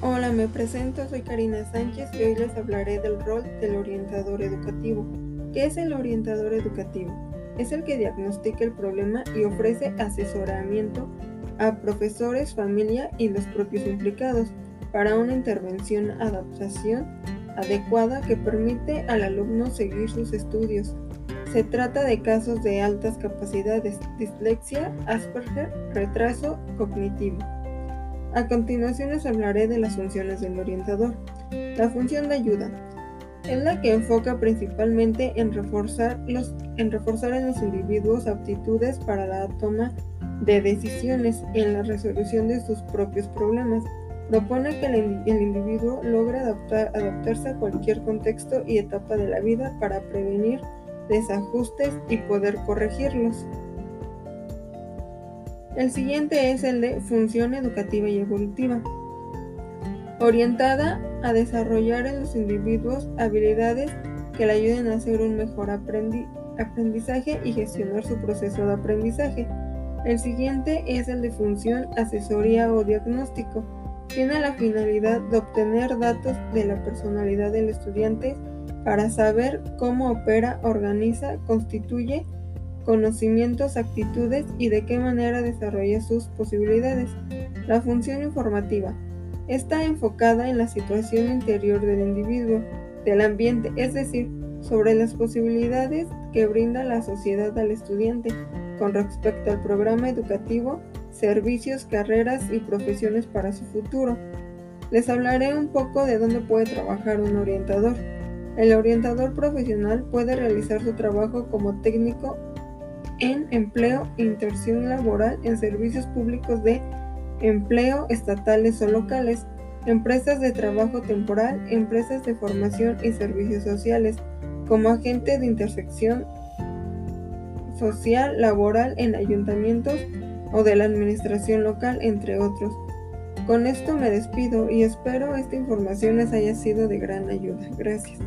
Hola, me presento, soy Karina Sánchez y hoy les hablaré del rol del orientador educativo. ¿Qué es el orientador educativo? Es el que diagnostica el problema y ofrece asesoramiento a profesores, familia y los propios implicados para una intervención adaptación adecuada que permite al alumno seguir sus estudios. Se trata de casos de altas capacidades, dislexia, Asperger, retraso cognitivo. A continuación les hablaré de las funciones del orientador. La función de ayuda es la que enfoca principalmente en reforzar, los, en reforzar en los individuos aptitudes para la toma de decisiones en la resolución de sus propios problemas. Propone que el, individuo logre adaptar, adaptarse a cualquier contexto y etapa de la vida para prevenir desajustes y poder corregirlos. El siguiente es el de función educativa y evolutiva, orientada a desarrollar en los individuos habilidades que le ayuden a hacer un mejor aprendizaje y gestionar su proceso de aprendizaje. El siguiente es el de función asesoría o diagnóstico. Tiene la finalidad de obtener datos de la personalidad del estudiante para saber cómo opera, organiza, constituye conocimientos, actitudes y de qué manera desarrolla sus posibilidades. La función informativa está enfocada en la situación interior del individuo, del ambiente, es decir, sobre las posibilidades que brinda la sociedad al estudiante con respecto al programa educativo, servicios, carreras y profesiones para su futuro. Les hablaré un poco de dónde puede trabajar un orientador. El orientador profesional puede realizar su trabajo como técnico en empleo e inserción laboral en servicios públicos de empleo estatales o locales, empresas de trabajo temporal, empresas de formación y servicios sociales, como agente de intersección social laboral en ayuntamientos o de la administración local, entre otros. Con esto me despido y espero esta información les haya sido de gran ayuda. Gracias.